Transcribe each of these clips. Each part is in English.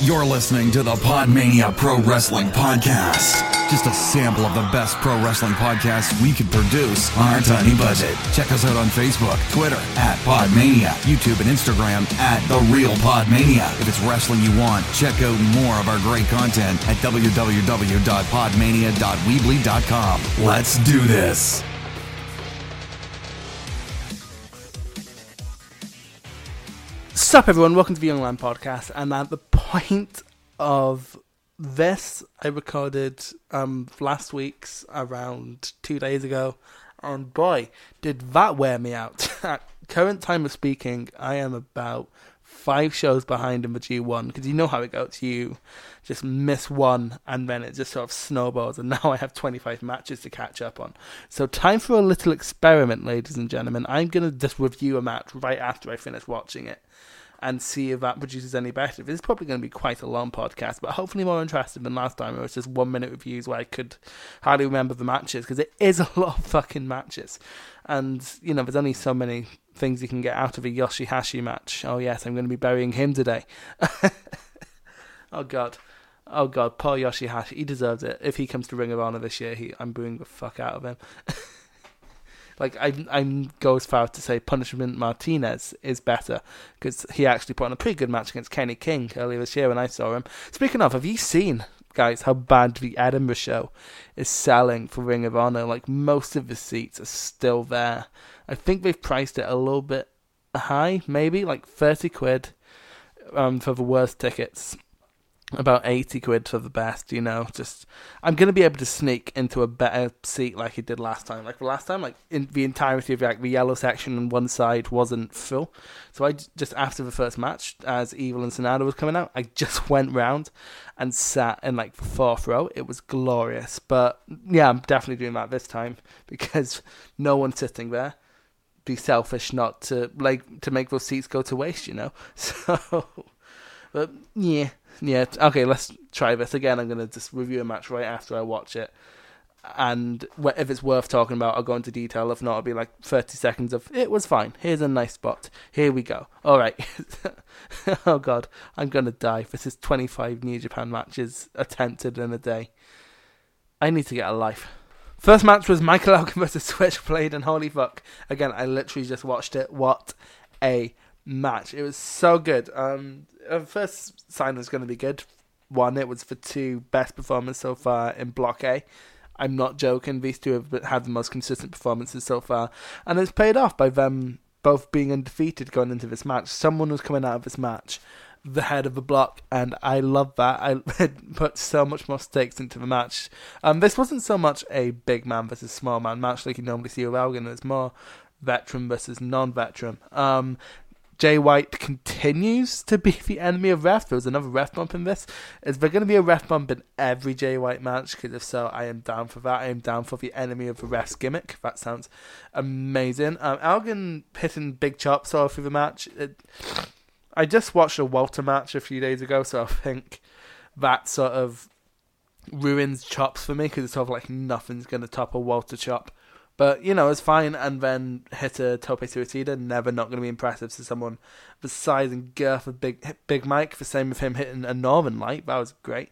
You're listening to the Podmania Pro Wrestling Podcast. Just a sample of the best pro wrestling podcasts we could produce on our tiny budget. Check us out on Facebook, Twitter at Podmania, YouTube and Instagram at The Real Podmania. If it's wrestling you want, check out more of our great content at www.podmania.weebly.com. Let's do this. Sup everyone, welcome to the Young Lion Podcast. And at the point of this, I recorded um last week's around two days ago, and boy, did that wear me out. at current time of speaking, I am about five shows behind in the G1 because you know how it goes. You just miss one and then it just sort of snowballs, and now I have 25 matches to catch up on. So, time for a little experiment, ladies and gentlemen. I'm going to just review a match right after I finish watching it and see if that produces any better. This is probably going to be quite a long podcast, but hopefully more interesting than last time. It was just one minute reviews where I could hardly remember the matches because it is a lot of fucking matches, and you know there's only so many things you can get out of a Yoshihashi match. Oh yes, I'm going to be burying him today. oh god. Oh god, poor Yoshihashi. He deserves it. If he comes to Ring of Honor this year, he I'm booing the fuck out of him. like I I go as far as to say Punishment Martinez is better because he actually put on a pretty good match against Kenny King earlier this year when I saw him. Speaking of, have you seen guys how bad the Edinburgh show is selling for Ring of Honor? Like most of the seats are still there. I think they've priced it a little bit high, maybe like thirty quid um, for the worst tickets about 80 quid for the best, you know. Just, I'm going to be able to sneak into a better seat like I did last time. Like the last time, like in the entirety of like the yellow section on one side wasn't full. So I just, after the first match, as Evil and Sanada was coming out, I just went round and sat in like the fourth row. It was glorious. But yeah, I'm definitely doing that this time because no one's sitting there. Be selfish not to like to make those seats go to waste, you know. So, but yeah, yeah, okay, let's try this again. I'm going to just review a match right after I watch it. And if it's worth talking about, I'll go into detail. If not, it'll be like 30 seconds of it was fine. Here's a nice spot. Here we go. All right. oh, God. I'm going to die. This is 25 New Japan matches attempted in a day. I need to get a life. First match was Michael Elgin versus Switchblade, and holy fuck. Again, I literally just watched it. What a match. It was so good. Um, first sign was going to be good. One, it was for two best performers so far in Block A. I'm not joking. These two have had the most consistent performances so far, and it's paid off by them both being undefeated going into this match. Someone was coming out of this match the head of the block, and I love that. I put so much more stakes into the match. Um, this wasn't so much a big man versus small man match like you normally see with Elgin. It's more veteran versus non-veteran. Um, Jay White continues to be the enemy of ref. There was another ref bump in this. Is there going to be a ref bump in every Jay White match? Because if so, I am down for that. I am down for the enemy of the ref's gimmick. That sounds amazing. Um, Elgin hitting big chops all through the match. It, I just watched a Walter match a few days ago, so I think that sort of ruins chops for me because it's sort of like nothing's going to top a Walter chop. But you know, it's fine. And then hit a tope suicida, never not going to be impressive to someone the size and girth of Big Big Mike. The same with him hitting a Northern Light, that was great.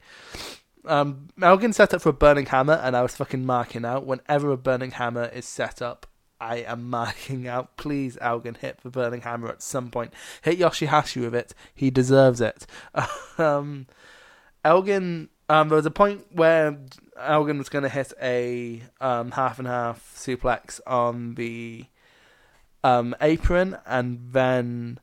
Um, Elgin set up for a burning hammer, and I was fucking marking out. Whenever a burning hammer is set up, I am marking out. Please, Elgin, hit the burning hammer at some point. Hit Yoshihashi with it. He deserves it. um, Elgin um, there was a point where Elgin was going to hit a um, half and half suplex on the um, apron, and then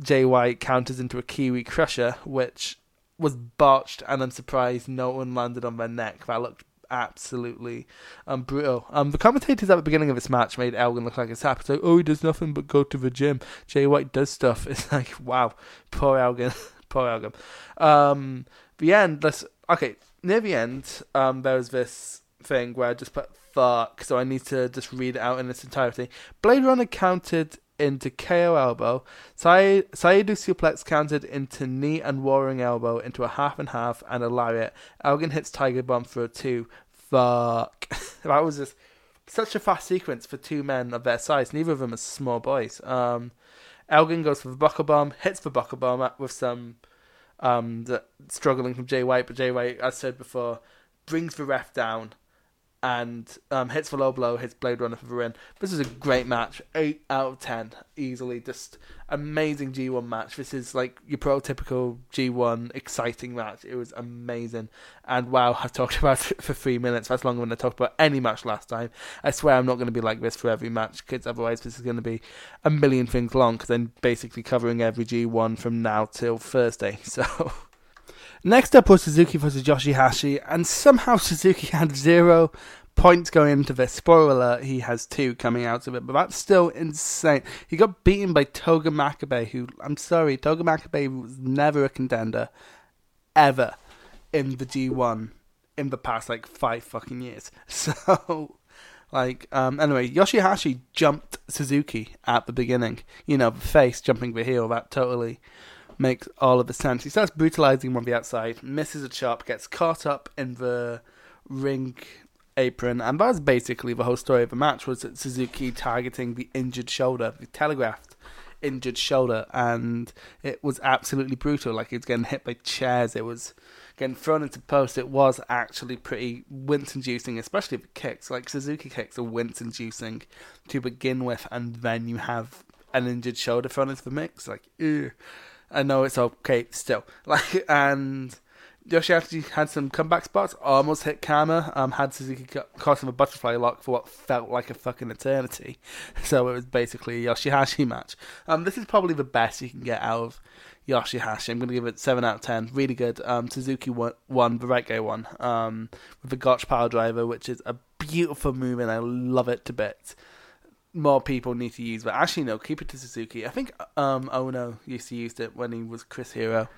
Jay White counters into a Kiwi Crusher, which was botched, and I'm surprised no one landed on their neck. That looked absolutely um, brutal. Um, the commentators at the beginning of this match made Elgin look like a sap. It's like, oh, he does nothing but go to the gym. Jay White does stuff. It's like, wow, poor Elgin, poor Elgin. Um, the end. Let's okay, near the end, um, there was this thing where I just put fuck, so I need to just read it out in its entirety. Blade Runner counted into KO elbow. Saito suplex counted into knee and warring elbow into a half and half and a lariat. Elgin hits Tiger Bomb for a two. Fuck. that was just such a fast sequence for two men of their size. Neither of them are small boys. Um, Elgin goes for the buckle bomb, hits the buckle bomb with some um, that struggling from Jay White, but Jay White, as I said before, brings the ref down and um, hits blow, hits Blade Runner for the win. This is a great match, eight out of ten, easily. Just amazing G1 match. This is like your prototypical G1 exciting match. It was amazing, and wow, I've talked about it for three minutes. That's longer than I talked about any match last time. I swear I'm not going to be like this for every match, kids. otherwise this is going to be a million things long. Because I'm basically covering every G1 from now till Thursday. So. Next up was Suzuki versus Yoshihashi, and somehow Suzuki had zero points going into this. Spoiler alert, he has two coming out of it, but that's still insane. He got beaten by Togi Makabe, who, I'm sorry, Togi Makabe was never a contender, ever, in the G1 in the past, like, five fucking years. So, like, um, anyway, Yoshihashi jumped Suzuki at the beginning. You know, the face jumping the heel, that totally makes all of the sense. He starts brutalizing him on the outside, misses a chop, gets caught up in the ring apron, and that's basically the whole story of the match. Was Suzuki targeting the injured shoulder, the telegraphed injured shoulder, and it was absolutely brutal. Like he was getting hit by chairs. It was getting thrown into post. It was actually pretty wince-inducing, especially the kicks. Like Suzuki kicks are wince-inducing to begin with, and then you have an injured shoulder thrown into the mix. Like, ew. I know it's okay still. Like and Yoshihashi had some comeback spots, almost hit Karma, um, had Suzuki cost him a butterfly lock for what felt like a fucking eternity. So it was basically a Yoshihashi match. Um, this is probably the best you can get out of Yoshihashi. I'm going to give it 7 out of 10. Really good. Um, Suzuki won, won, the right guy won, um, with the Gotch Power Driver, which is a beautiful move and I love it to bits more people need to use, but actually no, keep it to Suzuki. I think um Ohno used to use it when he was Chris Hero,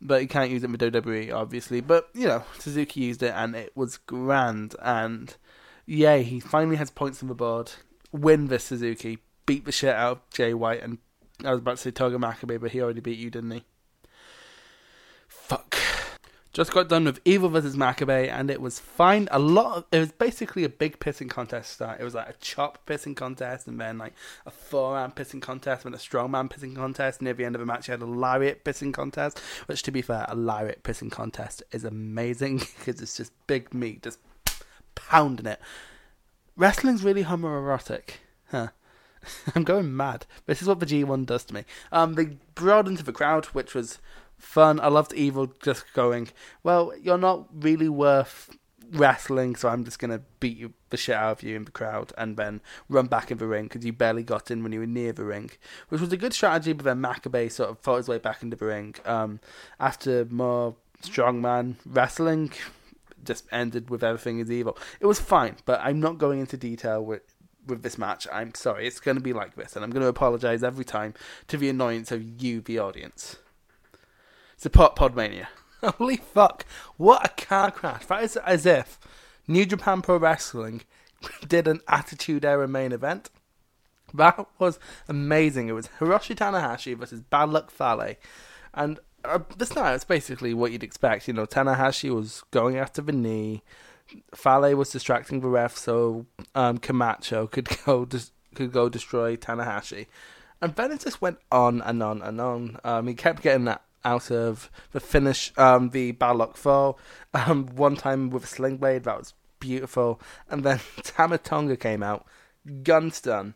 but he can't use it with WWE obviously. But you know, Suzuki used it and it was grand. And yeah, he finally has points on the board. Win this Suzuki, beat the shit out of Jay White, and I was about to say Togi Makabe, but he already beat you, didn't he? Just got done with Evil versus Makabe, and it was fine. A lot. Of, it was basically a big pissing contest start. It was like a chop pissing contest, and then like a forearm pissing contest, and a strongman pissing contest. Near the end of the match, you had a lariat pissing contest. Which, to be fair, a lariat pissing contest is amazing because it's just big meat just pounding it. Wrestling's really homoerotic, huh? I'm going mad. This is what the G1 does to me. Um, they brought into the crowd, which was fun. I loved Evil just going, well, you're not really worth wrestling, so I'm just gonna beat you the shit out of you in the crowd and then run back in the ring because you barely got in when you were near the ring, which was a good strategy. But then Makabe sort of fought his way back into the ring um, after more strongman wrestling. Just ended with everything is evil. It was fine, but I'm not going into detail with with this match. I'm sorry, it's going to be like this, and I'm going to apologize every time to the annoyance of you, the audience. Support Podmania. Holy fuck. What a car crash. That is as if New Japan Pro Wrestling did an Attitude Era main event. That was amazing. It was Hiroshi Tanahashi versus Bad Luck Fale. And uh, this night, it's basically what you'd expect. You know, Tanahashi was going after the knee. Fale was distracting the ref so um, Camacho could go dis- could go destroy Tanahashi. And then it just went on and on and on. Um, he kept getting that out of the finish, um, the Bad Luck Fall. Um, one time with a sling blade, that was beautiful. And then Tama Tonga came out, guns stun,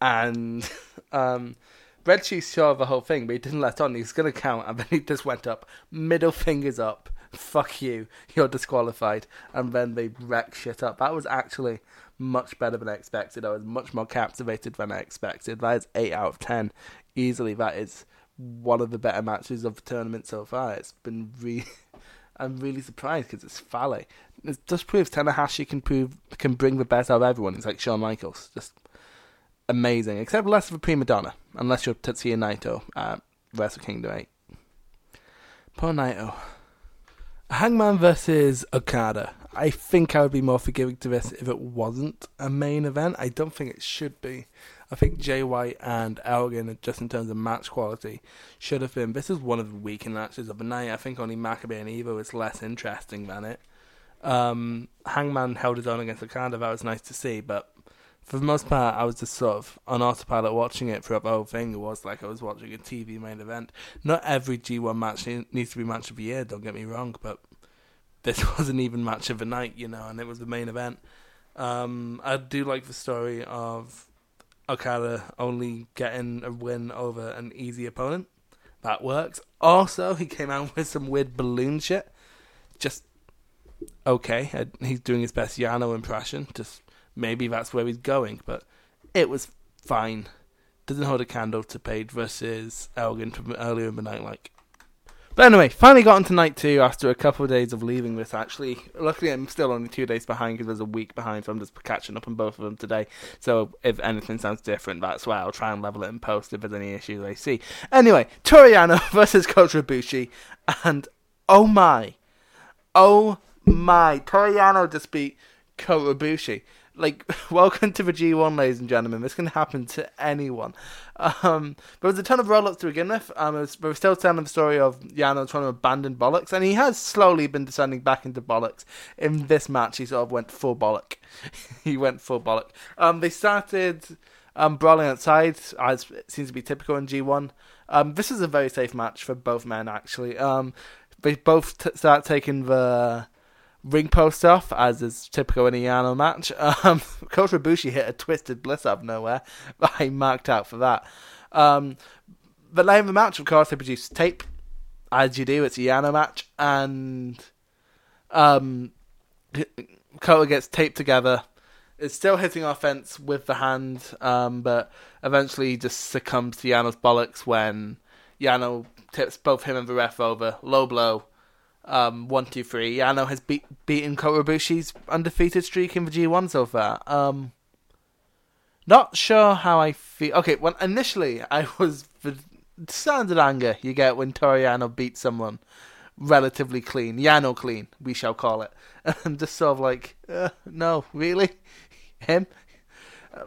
and um, Red Shoes saw the whole thing, but he didn't let on. He was going to count, and then he just went up, middle fingers up. Fuck you, you're disqualified. And then they wrecked shit up. That was actually much better than I expected. I was much more captivated than I expected. That is 8 out of 10. Easily, that is one of the better matches of the tournament so far. It's been really, I'm really surprised because it's Fale. It just proves Tanahashi can prove can bring the best out of everyone. It's like Shawn Michaels, just amazing. Except less of a prima donna, unless you're Tetsuya Naito at Wrestle Kingdom 8. Poor Naito. Hangman versus Okada. I think I would be more forgiving to this if it wasn't a main event. I don't think it should be. I think Jay White and Elgin, just in terms of match quality, should have been. This is one of the weaker matches of the night. I think only Makabe and Evo is less interesting than it. Um, Hangman held his own against Okada. That was nice to see, but for the most part, I was just sort of on autopilot watching it throughout the whole thing. It was like I was watching a TV main event. Not every G1 match needs to be match of the year, don't get me wrong, but this wasn't even match of the night, you know, and it was the main event. Um, I do like the story of Okada only getting a win over an easy opponent. That works. Also, he came out with some weird balloon shit. Just okay. Uh, he's doing his best Yano impression. Just maybe that's where he's going, but it was fine. Doesn't hold a candle to Page versus Elgin from earlier in the night. Like, but anyway, finally got into night two after a couple of days of leaving this. Actually, luckily I'm still only two days behind because there's a week behind, so I'm just catching up on both of them today. So if anything sounds different, that's why I'll try and level it and post if there's any issues I see. Anyway, Toru Yano versus Kota Ibushi, and oh my, oh my, Toru Yano just beat Kota Ibushi like welcome to the G1, ladies and gentlemen. This can happen to anyone. Um, there was a ton of roll-ups to begin with. Um, was, we were still telling the story of Yano trying to abandon bollocks, and he has slowly been descending back into bollocks. In this match, he sort of went full bollock. he went full bollock. Um, they started um, brawling outside, as seems to be typical in G1. Um, this is a very safe match for both men, actually. Um, they both t- start taking the ring post off, as is typical in a Yano match. Um, Ibushi hit a twisted bliss out of nowhere. I marked out for that. Um, but later in the match, of course, they produced tape, as you do. It's a Yano match, and um, Kota gets taped together. It's still hitting offense with the hand, um, but eventually just succumbs to Yano's bollocks when Yano tips both him and the ref over. Low blow um, one, two, three. Yano has beat, beaten Kota Ibushi's undefeated streak in the G1 so far. Um, not sure how I feel. Okay, well, initially I was the standard anger you get when Toru Yano beats someone relatively clean, Yano clean, we shall call it, and just sort of like, uh, no, really, him.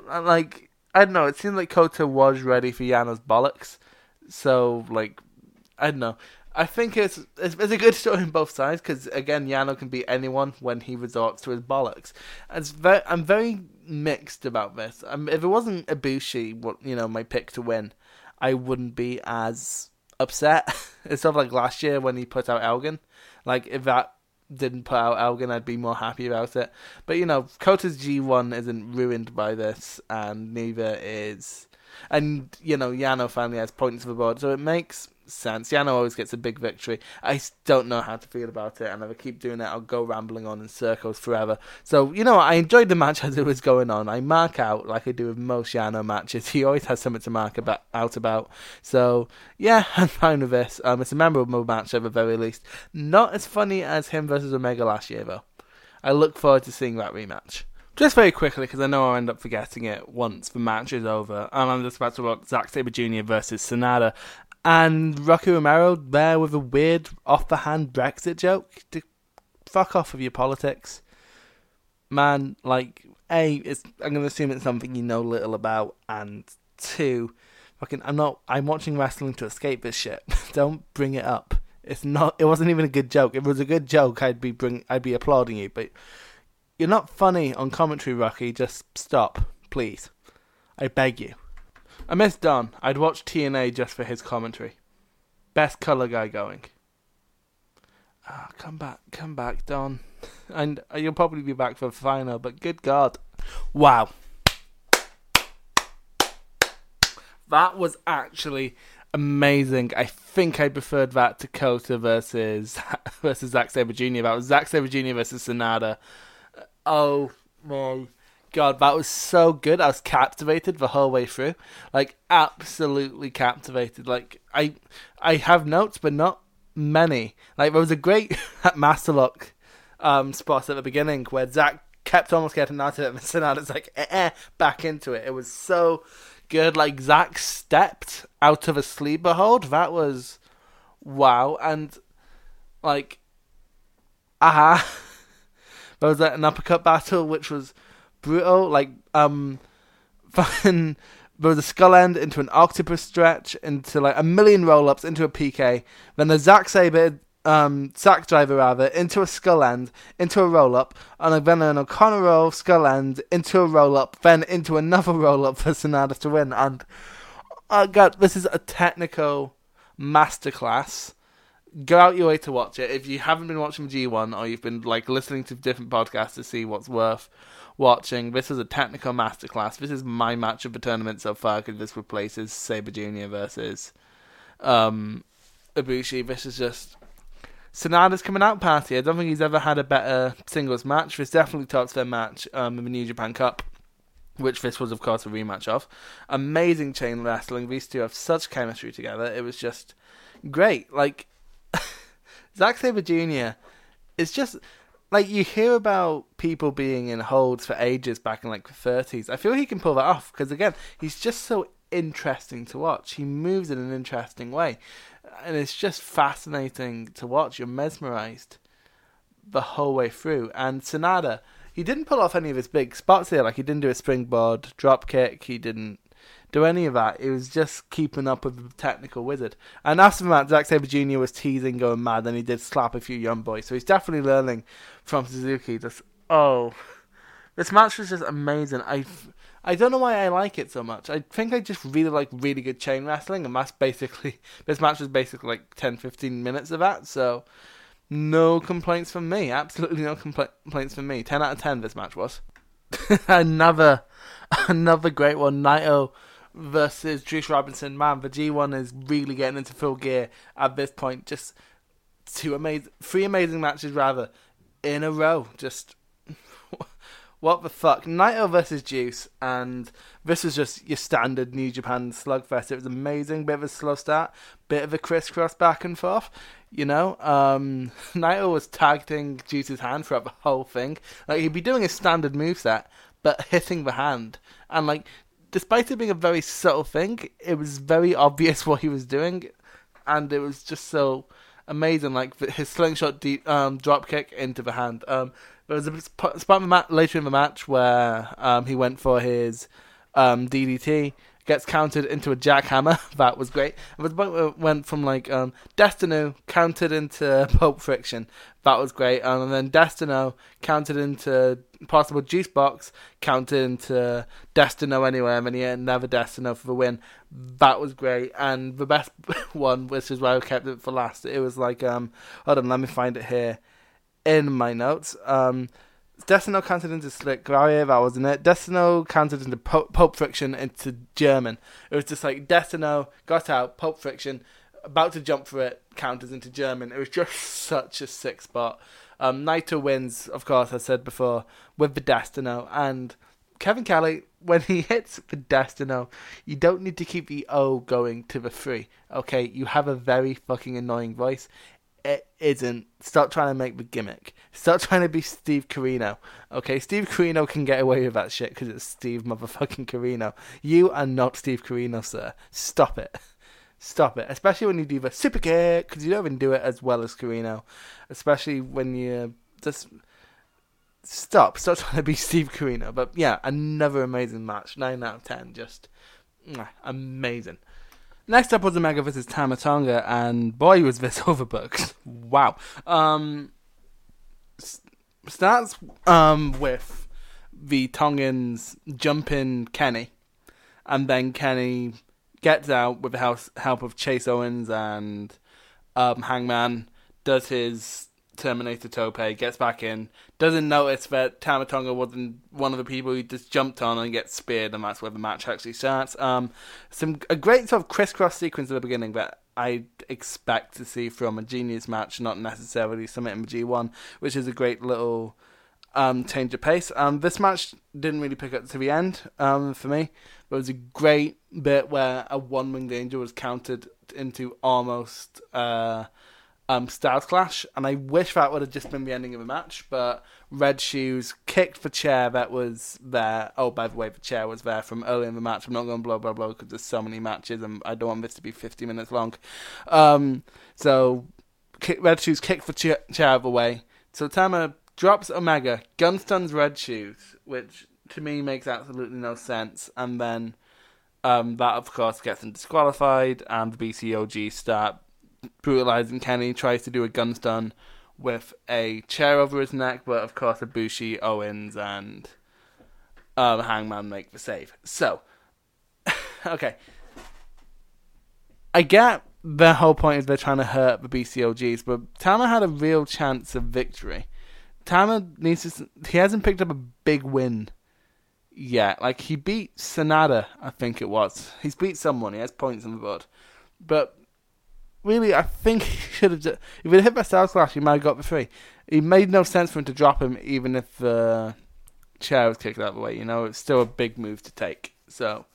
And like, I don't know. It seemed like Kota was ready for Yano's bollocks, so like, I don't know. I think it's, it's, it's a good story on both sides because again, Yano can beat anyone when he resorts to his bollocks. It's very, I'm very mixed about this. Um, if it wasn't Ibushi, what you know, my pick to win, I wouldn't be as upset. it's sort of like last year when he put out Elgin. Like if that didn't put out Elgin, I'd be more happy about it. But you know, Kota's G1 isn't ruined by this, and neither is, and you know, Yano finally has points for the board, so it makes sense. Yano always gets a big victory. I don't know how to feel about it, and if I keep doing it, I'll go rambling on in circles forever. So, you know, I enjoyed the match as it was going on. I mark out, like I do with most Yano matches. He always has something to mark about, out about. So, yeah, I'm fine with this. Um, it's a memorable match at the very least. Not as funny as him versus Omega last year, though. I look forward to seeing that rematch. Just very quickly, because I know I'll end up forgetting it once the match is over. And I'm just about to watch Zack Sabre Jr. versus Sanada. And Rocky Romero there with a weird off the hand Brexit joke. To fuck off with your politics. Man, like, A, it's, I'm to assume it's something you know little about, and two, fucking, I'm not, I'm watching wrestling to escape this shit. Don't bring it up. It's not, it wasn't even a good joke. If it was a good joke, I'd be bring, I'd be applauding you, but you're not funny on commentary, Rocky. Just stop, please. I beg you. I miss Don. I'd watch TNA just for his commentary. Best color guy going. Ah, come back, come back, Don. And you'll probably be back for the final, but good God. Wow. That was actually amazing. I think I preferred that to Kota versus versus Zack Sabre Jr. That was Zack Sabre Jr. versus Sanada. Oh my god, that was so good. I was captivated the whole way through. Like absolutely captivated. Like I I have notes but not many. Like there was a great Masterlock um spot at the beginning where Zack kept almost getting out of it and Sanada's like eh, eh, back into it. It was so good. Like Zack stepped out of a sleeper hold. That was wow. And like aha. Uh-huh. there was an uppercut battle which was brutal. Like um, fucking a skull end into an octopus stretch into like a million roll ups into a PK. Then the Zack Sabre um, sack driver rather, into a skull end, into a roll up, and then an O'Connor roll, skull end, into a roll up, then into another roll up for Sanada to win. And oh god, this is a technical masterclass. Go out your way to watch it. If you haven't been watching G1 or you've been like listening to different podcasts to see what's worth watching, this is a technical masterclass. This is my match of the tournament so far because this replaces Sabre Jr. versus um, Ibushi. This is just Sanada's coming out party. I don't think he's ever had a better singles match. This definitely tops their match um, in the New Japan Cup, which this was, of course, a rematch of. Amazing chain wrestling. These two have such chemistry together. It was just great. Like, Zack Sabre Jr. is just. Like, you hear about people being in holds for ages back in, like, the 30s. I feel he can pull that off because, again, he's just so interesting to watch. He moves in an interesting way and it's just fascinating to watch. You're mesmerized the whole way through. And Sanada, he didn't pull off any of his big spots here. Like he didn't do a springboard drop kick. He didn't do any of that. It was just keeping up with the technical wizard. And after that, Zack Sabre Jr. was teasing, going mad, and he did slap a few young boys. So he's definitely learning from Suzuki. Just oh, this match was just amazing. I I don't know why I like it so much. I think I just really like really good chain wrestling, and that's basically this match was basically like 10, 15 minutes of that. So no complaints from me. Absolutely no compl- complaints from me. Ten out of ten. This match was another another great one. Naito versus Juice Robinson. Man, the G1 is really getting into full gear at this point. Just two amazing, three amazing matches rather in a row. Just what the fuck? Naito versus Juice, and this was just your standard New Japan slugfest. It was amazing, bit of a slow start, bit of a crisscross back and forth. You know, um, Naito was tagging Juice's hand throughout the whole thing. Like he'd be doing a standard moveset, but hitting the hand, and like despite it being a very subtle thing, it was very obvious what he was doing, and it was just so amazing. Like his slingshot deep, um, drop kick into the hand. Um, there was a spot in the match later in the match where um, he went for his um, DDT, gets countered into a jackhammer. that was great. And the point where it went from like um, Destino countered into Pulp Friction. That was great. Um, and then Destino countered into possible juice box, countered into Destino anyway, and then he had Destino for the win. That was great. And the best one, which is why I kept it for last, it was like um, hold on, let me find it here in my notes. Um, Destino counted into Slick Gloria, that wasn't it. Destino counted into Pulp Friction into German. It was just like Destino got out, Pulp Friction, about to jump for it, counters into German. It was just such a sick spot. Um, Naito wins, of course, I said before, with the Destino. And Kevin Kelly, when he hits the Destino, you don't need to keep the O going to the three. Okay, you have a very fucking annoying voice it isn't. Stop trying to make the gimmick. Stop trying to be Steve Corino. Okay, Steve Corino can get away with that shit because it's Steve motherfucking Corino. You are not Steve Corino, sir. Stop it. Stop it. Especially when you do the super kick because you don't even do it as well as Corino. Especially when you just stop. Stop trying to be Steve Corino. But yeah, another amazing match. Nine out of ten. Just amazing. Next up was Omega versus Tama Tonga, and boy, was this overbooked. wow. Um, starts um, with the Tongans jumping Kenny, and then Kenny gets out with the help of Chase Owens and um, Hangman, does his Terminator Tope, gets back in, doesn't notice that Tama Tonga wasn't one of the people he just jumped on and gets speared, and that's where the match actually starts. Um, some a great sort of crisscross sequence at the beginning that I expect to see from a Genius match, not necessarily Summit in G1, which is a great little um, change of pace. Um, this match didn't really pick up to the end um, for me. But there was a great bit where a one winged angel was counted into almost. Uh, um, Styles Clash, and I wish that would have just been the ending of the match. But Red Shoes kicked the chair that was there. Oh, by the way, the chair was there from earlier in the match. I'm not going to blow, blow, blow because there's so many matches, and I don't want this to be 50 minutes long. Um, so kick, Red Shoes kicked the chair, chair out of the way. So Tama drops Omega, gun stuns Red Shoes, which to me makes absolutely no sense, and then. Um, that of course gets him disqualified, and the BCOG start brutalizing Kenny, tries to do a gun stun with a chair over his neck, but of course Ibushi, Owens, and um, Hangman make the save. So, okay. I get the whole point is they're trying to hurt the BCOGs, but Tama had a real chance of victory. Tama needs to. He hasn't picked up a big win yet. Like he beat Sanada, I think it was. He's beat someone. He has points on the board, but really, I think he should have. Just, if he'd hit South Slash, he might have got the three. It made no sense for him to drop him, even if the chair was kicked out of the way. You know, it's still a big move to take. So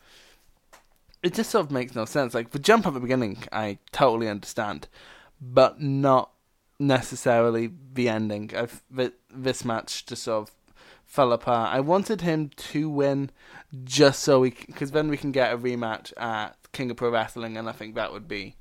it just sort of makes no sense. Like the jump at the beginning, I totally understand, but not necessarily the ending. I've, this match just sort of fell apart. I wanted him to win just so we, because then we can get a rematch at King of Pro Wrestling, and I think that would be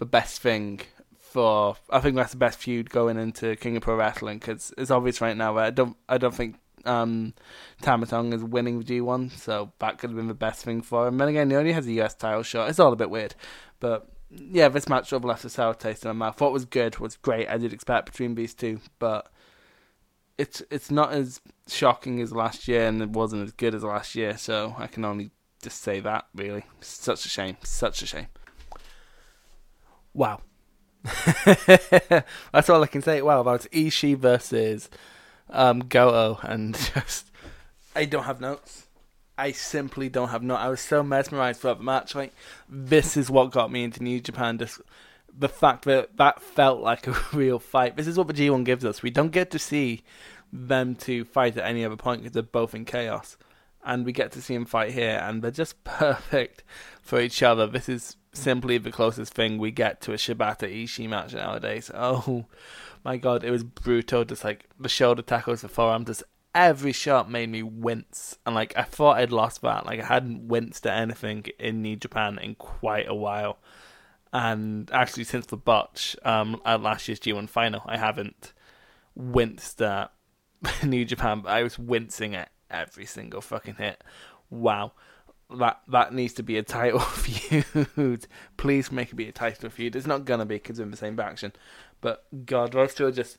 the best thing for. I think that's the best feud going into King of Pro Wrestling because it's obvious right now. I don't. I don't think um, Tama Tonga is winning the G1, so that could have been the best thing for him. And again, he only has a US title shot. It's all a bit weird, but yeah, this match of left a sour taste in my mouth. What was good was great. I did expect between these two, but it's it's not as shocking as last year, and it wasn't as good as last year. So I can only just say that. Really, such a shame. Such a shame. Wow. That's all I can say. Wow, about Ishii versus um, Goto, and just I don't have notes. I simply don't have notes. I was so mesmerized throughout the match. Like this is what got me into New Japan. Just the fact that that felt like a real fight. This is what the G1 gives us. We don't get to see them to fight at any other point because they're both in chaos, and we get to see them fight here, and they're just perfect for each other. This is simply the closest thing we get to a Shibata Ishii match nowadays. Oh my god, it was brutal. Just like the shoulder tackles, the forearm, just every shot made me wince. And like I thought I'd lost that. Like I hadn't winced at anything in New Japan in quite a while. And actually, since the botch um, at last year's G1 final, I haven't winced at New Japan. But I was wincing at every single fucking hit. Wow that that needs to be a title feud. Please make it be a title feud. It's not gonna be because we're in the same faction. But God, two are just.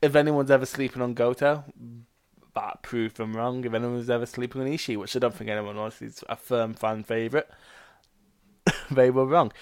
If anyone's ever sleeping on Goto, that proved them wrong. If anyone's ever sleeping on Ishii, which I don't think anyone was, he's a firm fan favorite. they were wrong.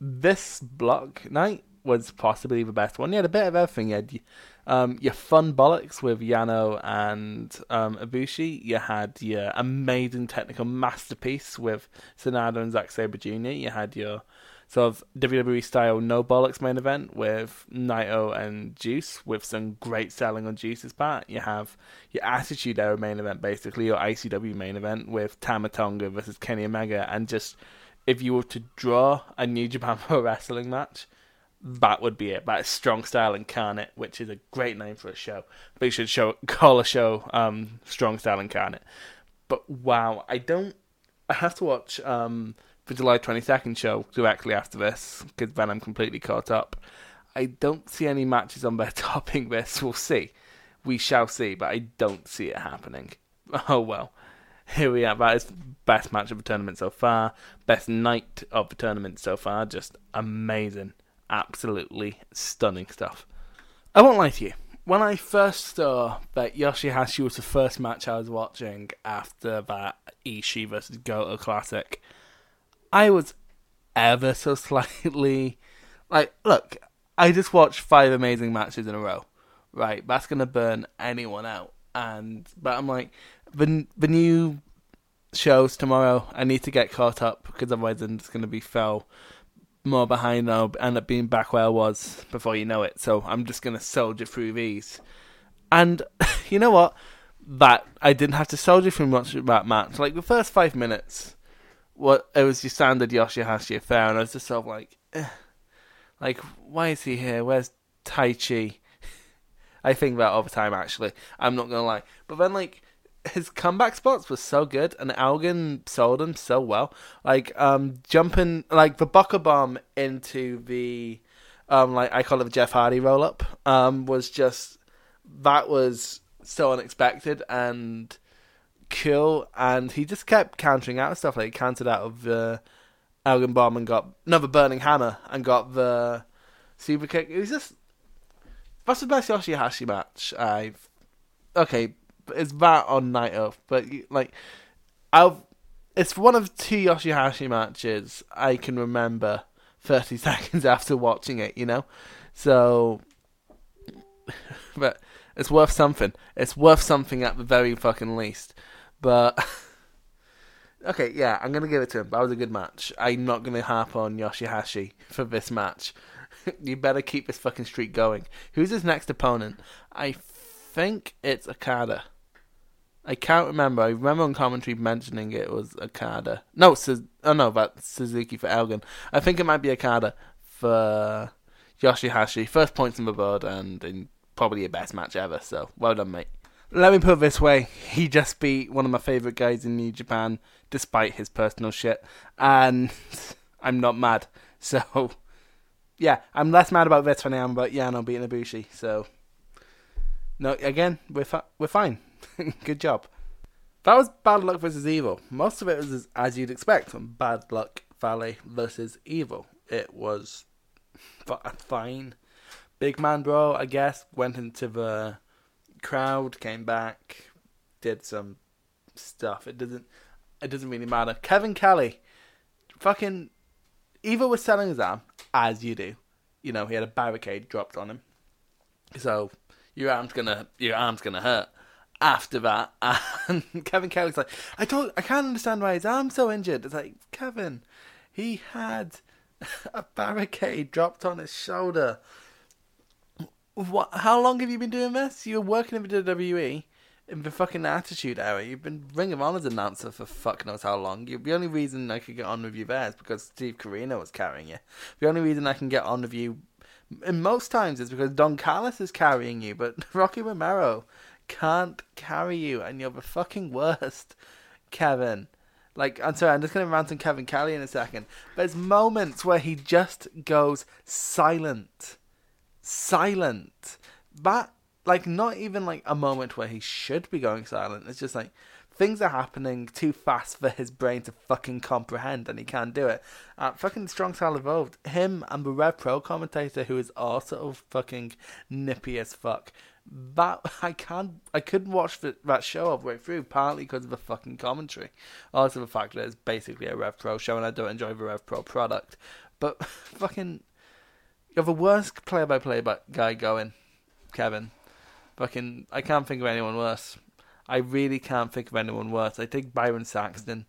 This block night was possibly the best one. You had a bit of everything. You had um, your fun bollocks with Yano and um, Ibushi. You had your amazing technical masterpiece with Sanada and Zack Sabre Jr. You had your sort of WWE style no bollocks main event with Naito and Juice with some great selling on Juice's part. You have your Attitude Era main event, basically your ICW main event with Tama Tonga versus Kenny Omega, and just if you were to draw a New Japan Pro Wrestling match, that would be it. That is Strong Style Incarnate, which is a great name for a show. They should show call a show um, Strong Style Incarnate. But wow, I don't. I have to watch um, the July 22nd show directly after this because then I'm completely caught up. I don't see any matches on there topping this. We'll see. We shall see, but I don't see it happening. Oh well. Here we are. That is best match of the tournament so far. Best night of the tournament so far. Just amazing. Absolutely stunning stuff. I won't lie to you. When I first saw that Yoshihashi was the first match I was watching after that Ishii versus Goto Classic, I was ever so slightly like, look, I just watched five amazing matches in a row, right? That's gonna burn anyone out, and but I'm like, the the new shows tomorrow. I need to get caught up because otherwise I'm just gonna be fell more behind I'll end up being back where I was before you know it. So I'm just gonna soldier through these, and you know what? That I didn't have to soldier through much of that match. Like the first five minutes what it was your standard Yoshihashi affair, and I was just sort of like, like, why is he here? Where's Taichi? I think that all the time, actually. I'm not gonna lie, but then like his comeback spots were so good, and Elgin sold him so well. Like um, jumping like the buckle bomb into the um, like I call it the Jeff Hardy roll up um, was just that was so unexpected and cool, and he just kept countering out of stuff. Like he countered out of the Elgin bomb and got another burning hammer and got the super kick. It was just that's the best Yoshihashi match I've. Okay, it's that on Night Of, but like, I've. It's one of two Yoshihashi matches I can remember 30 seconds after watching it, you know? So. But it's worth something. It's worth something at the very fucking least. But. Okay, yeah, I'm gonna give it to him. That was a good match. I'm not gonna harp on Yoshihashi for this match. you better keep this fucking streak going. Who's his next opponent? I think it's Okada. I can't remember. I remember on commentary mentioning it was Okada. No, Su- oh no, that's Suzuki for Elgin. I think it might be Okada for Yoshihashi. First points on the board and in probably a best match ever. So well done, mate. Let me put it this way: he just beat one of my favorite guys in New Japan, despite his personal shit, and I'm not mad. So, yeah, I'm less mad about this than I am about Yano beating Ibushi. So, no, again, we're fi- we're fine. Good job. That was Bad Luck versus Evil. Most of it was as, you'd expect from Bad Luck Fale versus Evil. It was fine. Big Man Bro, I guess, went into the crowd, came back, did some stuff. It doesn't it doesn't really matter. Kevin Kelly, fucking Evil was selling his arm, as you do. You know, he had a barricade dropped on him. So your arm's gonna your arm's gonna hurt after that. And Kevin Kelly's like, I don't I can't understand why his arm's so injured. It's like, Kevin, he had a barricade dropped on his shoulder. What? How long have you been doing this? You were working in the WWE in the fucking Attitude Era. You've been Ring of Honor's announcer for fuck knows how long. You, the only reason I could get on with you there is because Steve Corino was carrying you. The only reason I can get on with you, in most times, is because Don Callis is carrying you, but Rocky Romero can't carry you, and you're the fucking worst, Kevin. Like, I'm sorry, I'm just going to rant on Kevin Kelly in a second. But There's moments where he just goes silent silent. That like not even like a moment where he should be going silent. It's just like things are happening too fast for his brain to fucking comprehend, and he can't do it. Uh, fucking Strong Style Evolved, him and the Rev Pro commentator, who is also fucking nippy as fuck. That I can't, I couldn't watch the, that show all the way through, partly because of the fucking commentary, also the fact that it's basically a Rev Pro show, and I don't enjoy the Rev Pro product. But fucking you're the worst play by play guy going, Kevin. Fucking, I can't think of anyone worse. I really can't think of anyone worse. I take Byron Saxton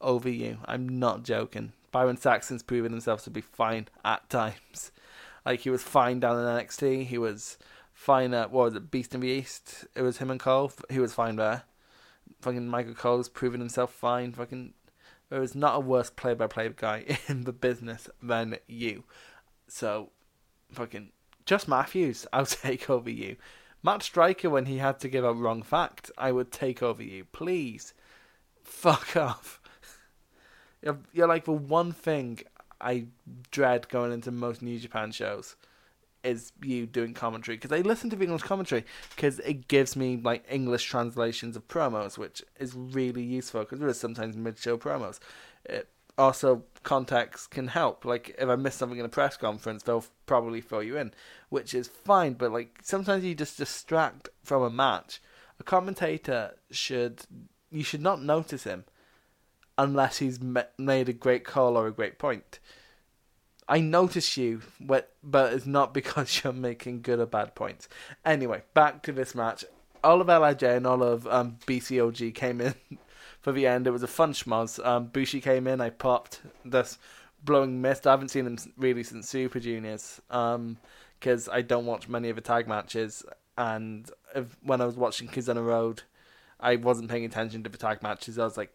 over you. I'm not joking. Byron Saxton's proven himself to be fine at times. Like he was fine down in NXT. He was fine at what was it, Beast in the East? It was him and Cole. He was fine there. Fucking Michael Cole's proven himself fine. Fucking there is not a worse play by play guy in the business than you. So fucking just Matthews, I'll take over you. Matt Striker, when he had to give a wrong fact, I would take over you. Please, fuck off. You're like the one thing I dread going into most New Japan shows is you doing commentary because I listen to English commentary because it gives me like English translations of promos, which is really useful because there is sometimes mid-show promos. It, also contacts can help. Like if I miss something in a press conference, they'll probably fill you in, which is fine. But like sometimes you just distract from a match. A commentator should you should not notice him unless he's made a great call or a great point. I notice you, but it's not because you're making good or bad points. Anyway, back to this match. All of Lij and all of um, BCOG came in for the end. It was a fun schmoz. Um, Bushi came in, I popped this blowing mist. I haven't seen him really since Super Juniors because um, I don't watch many of the tag matches. And if, when I was watching Kizuna Road, I wasn't paying attention to the tag matches. I was like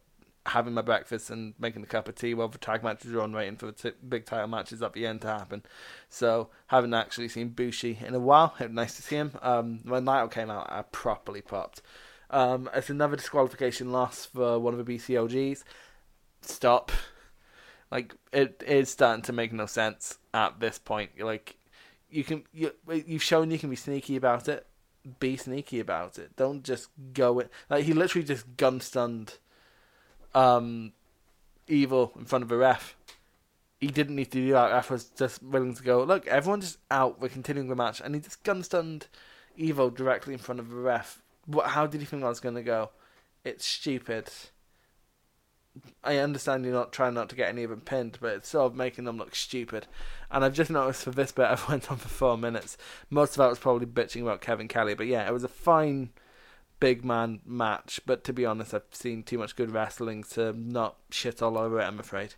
having my breakfast and making a cup of tea while the tag matches are on, waiting for the t- big title matches at the end to happen. So, haven't actually seen Bushi in a while. It was nice to see him. Um, when Naito came out, I properly popped. Um, it's another disqualification loss for one of the BCOGs. Stop. Like it is starting to make no sense at this point. Like, you can you you've shown you can be sneaky about it. Be sneaky about it. Don't just go it. Like he literally just gun stunned, um, evil in front of a ref. he didn't need to do that. Ref was just willing to go, look, everyone's just out. We're continuing the match, and he just gun stunned Evo directly in front of a ref. What? How did he think that was going to go? It's stupid. I understand you're not trying not to get any of them pinned, but it's sort of making them look stupid. And I've just noticed for this bit, I've went on for four minutes. Most of that was probably bitching about Kevin Kelly, but yeah, it was a fine big man match. But to be honest, I've seen too much good wrestling to not shit all over it. I'm afraid.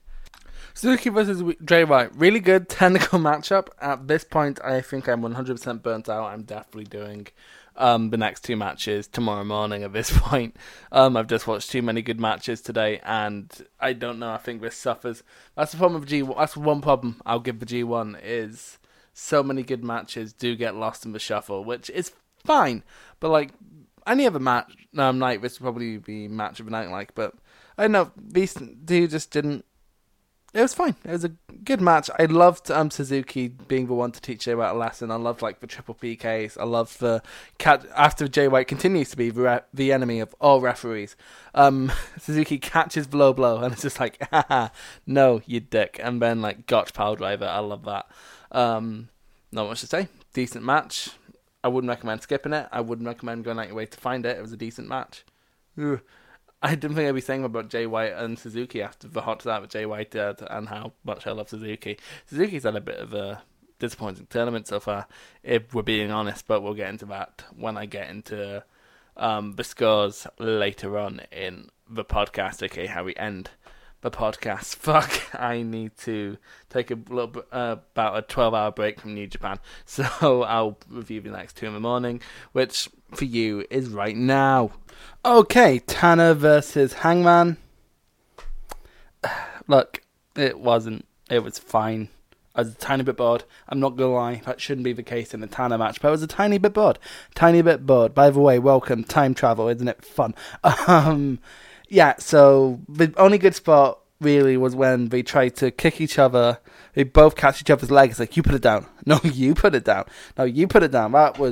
Suzuki versus Jay White, really good technical matchup. At this point, I think I'm 100% burnt out. I'm definitely doing um, the next two matches tomorrow morning. At this point, um, I've just watched too many good matches today, and I don't know. I think this suffers. That's the problem with G. That's one problem I'll give the G1 is so many good matches do get lost in the shuffle, which is fine. But like any other match um, night, this would probably be match of the night. Like, but I don't know. These two just didn't it was fine. It was a good match. I loved um, Suzuki being the one to teach Jay White a lesson. I loved like the triple PKs. I loved the cat after Jay White continues to be the, re- the enemy of all referees. Um, Suzuki catches blow blow and it's just like, Haha, no, you dick. And then like Gotch piledriver. I love that. Um, not much to say. Decent match. I wouldn't recommend skipping it. I wouldn't recommend going out your way to find it. It was a decent match. Ugh. I didn't think I'd be saying about Jay White and Suzuki after the hot start with Jay White did and how much I love Suzuki. Suzuki's had a bit of a disappointing tournament so far, if we're being honest, but we'll get into that when I get into um, the scores later on in the podcast, okay, how we end the podcast. Fuck, I need to take a little uh, about a 12 hour break from New Japan. So I'll review the next two in the morning, which for you is right now. Okay, Tana versus Hangman. Look, it wasn't. It was fine. I was a tiny bit bored. I'm not gonna lie, that shouldn't be the case in a Tana match, but I was a tiny bit bored. Tiny bit bored. By the way, welcome, time travel, isn't it fun? Um, yeah, so the only good spot really was when they tried to kick each other. They both catch each other's legs, like, you put it down. No, you put it down. No, you put it down. That was